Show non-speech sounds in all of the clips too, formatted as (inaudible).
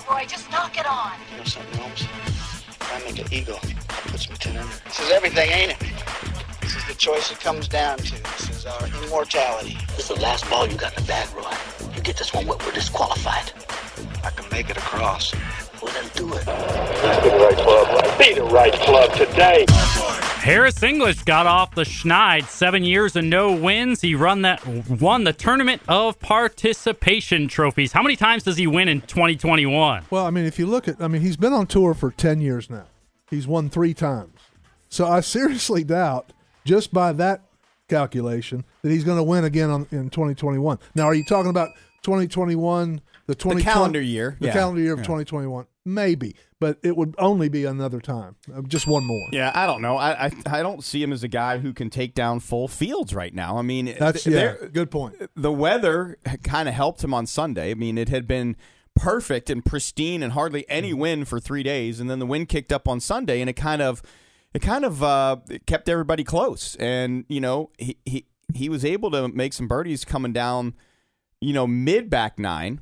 for Roy. Just knock it on. You know something, Holmes? I make an eagle, I'll put some tin under. This is everything, ain't it? This is the choice it comes down to. This is our immortality. This is the last ball you got in the bag, Roy. You get this one, we're disqualified. I can make it across. Well, then do it. Be the right club. Be the right club today. Harris English got off the schneid, seven years and no wins. He run that won the tournament of participation trophies. How many times does he win in 2021? Well, I mean, if you look at, I mean, he's been on tour for 10 years now. He's won three times. So I (laughs) seriously doubt, just by that calculation, that he's going to win again on, in 2021. Now, are you talking about 2021, the 20 calendar year, the yeah. calendar year of Yeah. 2021? Maybe, but it would only be another time, Uh, just one more. Yeah, I don't know. I, I I don't see him as a guy who can take down full fields right now. I mean, That's th- yeah, good point. the weather kind of helped him on Sunday. I mean, it had been perfect and pristine and hardly Mm-hmm. any wind for three days, and then the wind kicked up on Sunday, and it kind of it kind of uh, it kept everybody close. And you know, he he he was able to make some birdies coming down, you know, mid back nine,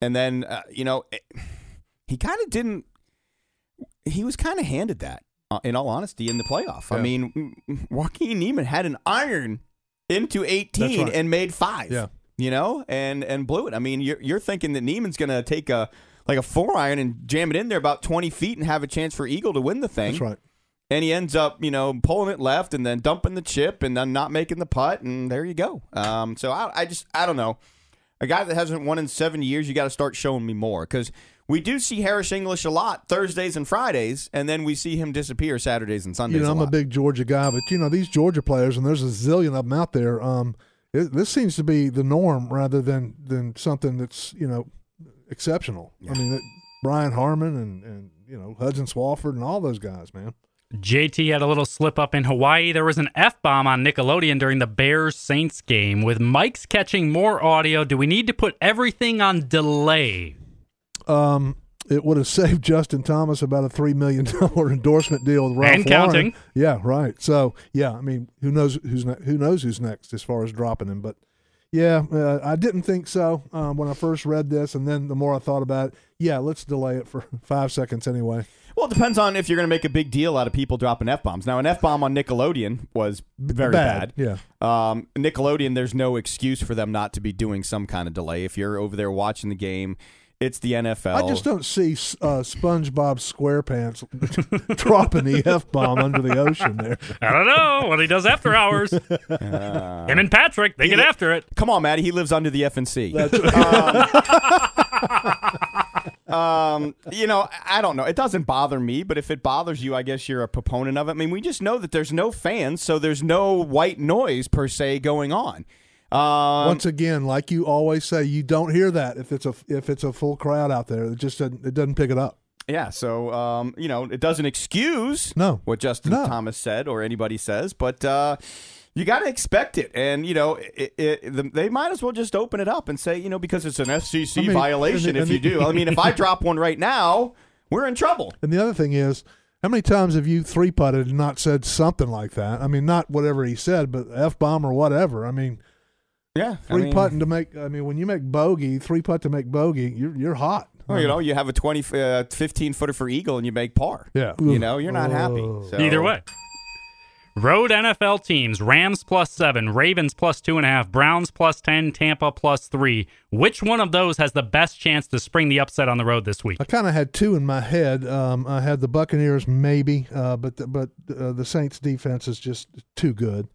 and then uh, you know, it- he kind of didn't. He was kind of handed that, uh, in all honesty, in the playoff. I mean, Joaquin Niemann had an iron into 18 right. and made five. Yeah. You know, and and blew it. I mean, you're you're thinking that Niemann's going to take a like a four iron and jam it in there about 20 feet and have a chance for Eagle to win the thing. That's right. And he ends up, you know, pulling it left and then dumping the chip and then not making the putt, and there you go. Um, so I, I just, I don't know. A guy that hasn't won in seven years, you got to start showing me more because we do see Harris English a lot Thursdays and Fridays, and then we see him disappear Saturdays and Sundays. You know, a I'm a lot. big Georgia guy, but you know these Georgia players, and there's a zillion of them out there. Um, it, this seems to be the norm rather than than something that's you know exceptional. I mean, it, Brian Harman and and you know Hudson Swafford and all those guys, man. JT had a little slip up in Hawaii. There was an F bomb on Nickelodeon during the Bears Saints game. With Mike's catching more audio, do we need to put everything on delay? Um, it would have (laughs) saved Justin Thomas about a three million (laughs) dollar endorsement deal with Ralph And Lauren. counting. Yeah, right. So yeah, I mean, who knows who's ne- who knows who's next as far as dropping him, but. Yeah, uh, I didn't think so um, when I first read this, and then the more I thought about it, yeah, let's delay it for (laughs) five seconds anyway. Well, it depends on if you're going to make a big deal out of people dropping f bombs. Now, an f bomb on Nickelodeon was very Bad, bad. yeah. Um, Nickelodeon, there's no excuse for them not to be doing some kind of delay. If you're over there watching the game, it's the NFL. I just don't see uh, SpongeBob SquarePants (laughs) dropping the f bomb under the ocean there. I don't know what he does after hours. Him and Patrick, they get after it. Come on, Maddie. He lives under the FNC. (laughs) um, um, you know, I don't know. It doesn't bother me, but if it bothers you, I guess you're a proponent of it. I mean, we just know that there's no fans, so there's no white noise per se going on. Um, Once again, like you always say, you don't hear that if it's a if it's a full crowd out there. It just doesn't, it doesn't pick it up. Yeah, so um, you know, it doesn't excuse No. what Justin No. Thomas said or anybody says, but uh, you got to expect it, and you know, it, it, the, they might as well just open it up and say, you know, because it's an FCC I mean, violation and- if you do. I mean, if I (laughs) drop one right now, we're in trouble. And the other thing is, how many times have you three putted and not said something like that? I mean, not whatever he said, but f bomb or whatever. I mean, Yeah, I three mean, putting to make. I mean, when you make bogey, three putt to make bogey, you're you're hot. Well, you know, you have a 20, uh, 15 footer for eagle and you make par. Yeah. You know, you're not happy. So- Either way. Road NFL teams Rams plus seven, Ravens plus two and a half, Browns plus 10, Tampa plus three. Which one of those has the best chance to spring the upset on the road this week? I kind of had two in my head. Um, I had the Buccaneers maybe, uh, but the, but uh, the Saints defense is just too good.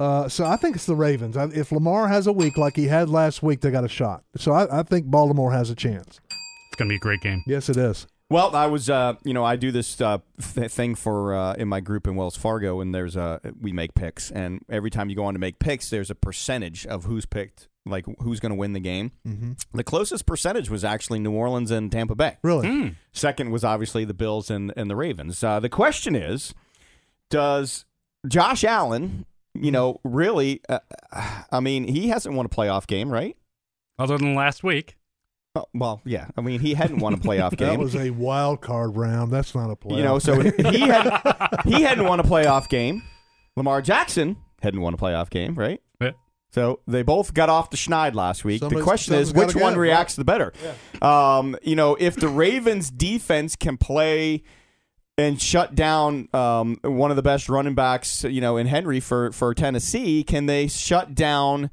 Uh, so I think it's the Ravens. I, if Lamar has a week like he had last week, they got a shot. So I, I think Baltimore has a chance. It's going to be a great game. Yes, it is. Well, I was, uh, you know, I do this uh, th- thing for uh, in my group in Wells Fargo, and there's a we make picks, and every time you go on to make picks, there's a percentage of who's picked, like who's going to win the game. Mm-hmm. The closest percentage was actually New Orleans and Tampa Bay. Really? Second was obviously the Bills and and the Ravens. Uh, the question is, does Josh Allen, you know, really? Uh, I mean, he hasn't won a playoff game, right? Other than last week. Oh, well, yeah. I mean, he hadn't won a (laughs) playoff game. That was a wild card round. That's not a play. You know, so he had he (laughs) hadn't won a playoff game. Lamar Jackson hadn't won a playoff game, right? Yeah. So they both got off the schneid last week. Somebody's- the question is, which one give, reacts the better? Um, you know, if the Ravens defense can play and shut down um, one of the best running backs, you know, in Henry for for Tennessee, can they shut down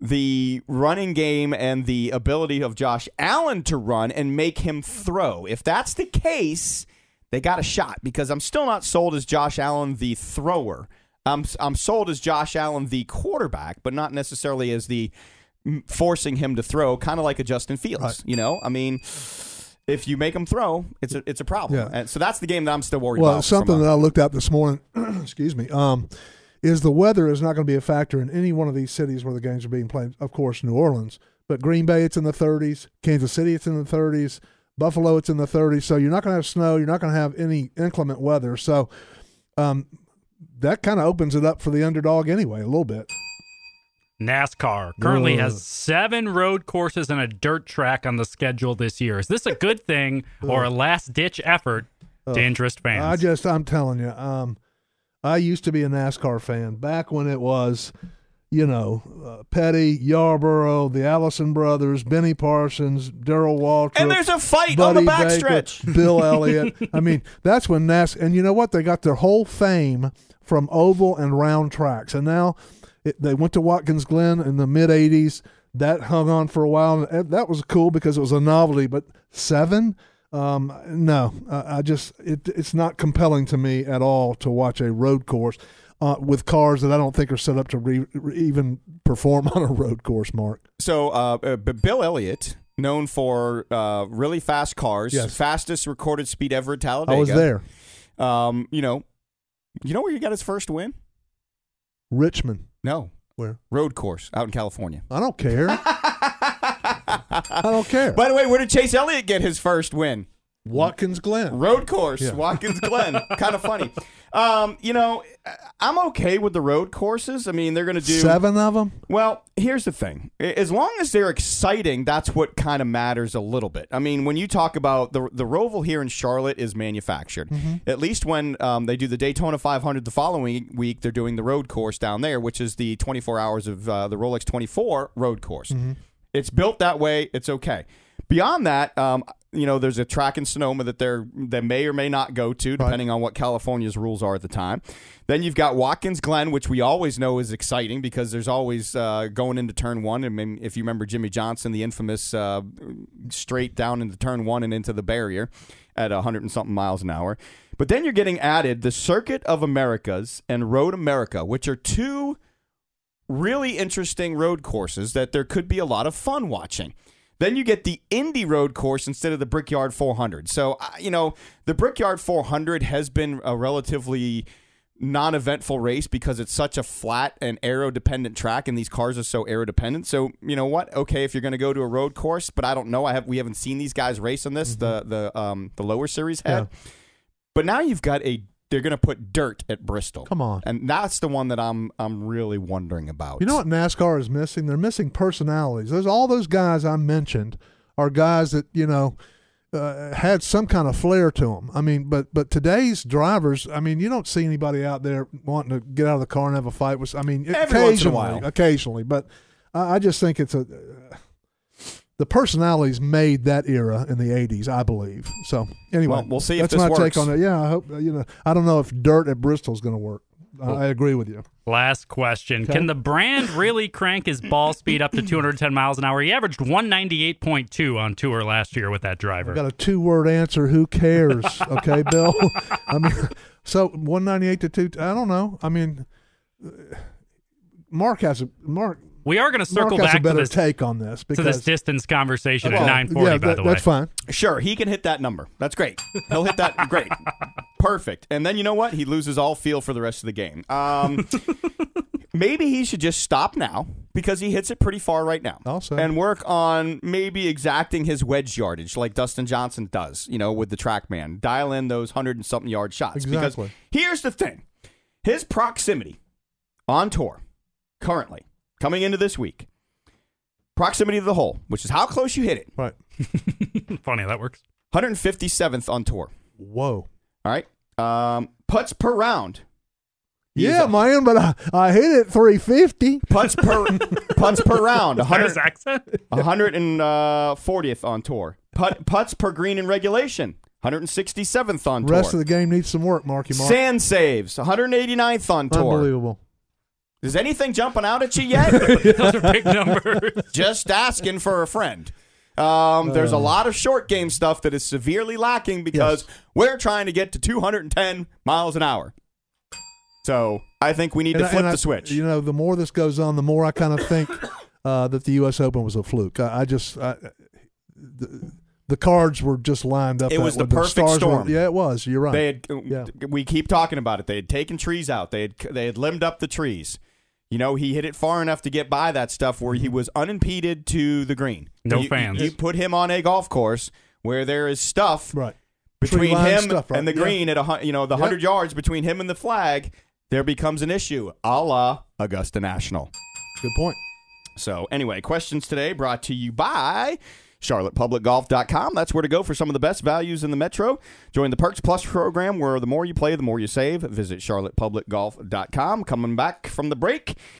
the running game and the ability of Josh Allen to run and make him throw? If that's the case, they got a shot because I'm still not sold as Josh Allen the thrower. I'm I'm sold as Josh Allen the quarterback, but not necessarily as the forcing him to throw, kind of like a Justin Fields. Right. You know, I mean, if you make them throw, it's a it's a problem. Yeah. And so that's the game that I'm still worried Well, about. Well, something that I looked at this morning, (clears throat) excuse me, um, is the weather is not going to be a factor in any one of these cities where the games are being played. Of course, New Orleans, but Green Bay, it's in the 30s. Kansas City, it's in the 30s. Buffalo, it's in the 30s. So you're not going to have snow. You're not going to have any inclement weather. So um, that kind of opens it up for the underdog anyway, a little bit. NASCAR currently Ugh. has seven road courses and a dirt track on the schedule this year. Is this a good thing or a last ditch effort to interest fans? I just, I'm telling you, um, I used to be a NASCAR fan back when it was, you know, uh, Petty, Yarborough, the Allison brothers, Benny Parsons, Darrell Waltrip. and there's a fight on the backstretch. Bill (laughs) Elliott. I mean, that's when NASCAR, And you know what? They got their whole fame from oval and round tracks, and now it, they went to Watkins Glen in the mid '80s. That hung on for a while, and that was cool because it was a novelty. But seven, um, no, I just it, it's not compelling to me at all to watch a road course. Uh, with cars that I don't think are set up to re, re- even perform (laughs) on a road course, Mark. So, uh, uh, Bill Elliott, known for uh, really fast cars, Yes. fastest recorded speed ever at Talladega. I was there. Um, you know, you know where he got his first win? Richmond. No, Where? road course out in California. I don't care. (laughs) I don't care. By the way, where did Chase Elliott get his first win? Watkins Glen. Road course, Yeah. Watkins Glen. (laughs) kind of funny. Um, you know, I'm okay with the road courses. I mean, they're going to do Seven of them. Well, here's the thing. As long as they're exciting, that's what kind of matters a little bit. I mean, when you talk about the the Roval here in Charlotte is manufactured. At least when um, they do the Daytona 500 the following week, they're doing the road course down there, which is the 24 hours of uh, the Rolex 24 road course. It's built that way. It's okay. Beyond that, um, you know, there's a track in Sonoma that they're they may or may not go to, depending on what California's rules are at the time. Then you've got Watkins Glen, which we always know is exciting because there's always uh, going into turn one. I mean, if you remember Jimmie Johnson, the infamous uh, straight down into turn one and into the barrier at 100 and something miles an hour. But then you're getting added the Circuit of Americas and Road America, which are two really interesting road courses that there could be a lot of fun watching. Then you get the Indy Road course instead of the Brickyard 400. So, uh, you know, the Brickyard 400 has been a relatively non eventful race because it's such a flat and aero dependent track and these cars are so aero dependent. So, you know what? Okay, if you're going to go to a road course, but I don't know. I have we haven't seen these guys race on this, the the um the lower series had. But now you've got a they're going to put dirt at Bristol. Come on. And that's the one that I'm I'm really wondering about. You know what NASCAR is missing? They're missing personalities. There's all those guys I mentioned are guys that you know uh, had some kind of flair to them. I mean, but but today's drivers, I mean, you don't see anybody out there wanting to get out of the car and have a fight with. I mean, Every once in a occasionally, occasionally, but I, I just think it's a. the personalities made that era in the '80s, I believe. So anyway, Well, we'll see if that's this my works. take on it. Yeah, I hope you know. I don't know if dirt at Bristol is going to work. I, I agree with you. Last question. Okay. Can the brand really crank his ball speed up to 210 miles an hour? He averaged 198.2 on tour last year with that driver. I got a two word answer. Who cares? (laughs) Okay, Bill. I mean, so one ninety eight to two. I don't know. I mean, Mark has a Mark. We are going to circle Mark has a back to better this, take on this to this distance conversation Well, at 940, yeah, by that- the way. that's fine. Sure, he can hit that number. That's great. He'll hit that. great. Perfect. And then you know what? He loses all feel for the rest of the game. Um, (laughs) maybe he should just stop now because he hits it pretty far right now. Also. And work on maybe exacting his wedge yardage like Dustin Johnson does, you know, with the TrackMan. Dial in those 100 and something yard shots. Exactly. Because here's the thing his proximity on tour currently, coming into this week, proximity to the hole, which is how close you hit it, Right. (laughs) Funny how that works. 157th on tour. Whoa. All right. Um, putts per round, He Yeah, a- man, but I, I hit it 350. putts per (laughs) putts per round. Is that his 100, accent? (laughs) 140th on tour. Put, putts per green in regulation. 167th on tour. Rest of the game needs some work, Marky Mark. Sand saves. 189th on tour. Unbelievable. Is anything jumping out at you yet? (laughs) Those are big numbers. Just asking for a friend. Um, there's a lot of short game stuff that is severely lacking because Yes. we're trying to get to 210 miles an hour. So I think we need to I- flip I- the switch. You know, the more this goes on, the more I kind of think (coughs) uh, that the U.S. Open was a fluke. I, I just, I, the, the cards were just lined up. It that was the way. perfect stars storm. Were, yeah, it was. You're right. They had, Yeah. we keep talking about it. They had taken trees out. They had they had limbed up the trees. You know, he hit it far enough to get by that stuff where he mm-hmm. was unimpeded to the green. No You- fans. You put him on a golf course where there is stuff right. between him stuff, right. and the Yeah. green at a you know the Yep. hundred yards between him and the flag. There becomes an issue, a la Augusta National. Good point. So, anyway, questions today brought to you by charlottepublicgolf.com. That's where to go for some of the best values in the metro. Join the Perks Plus program where the more you play, the more you save. Visit charlottepublicgolf.com. Coming back from the break,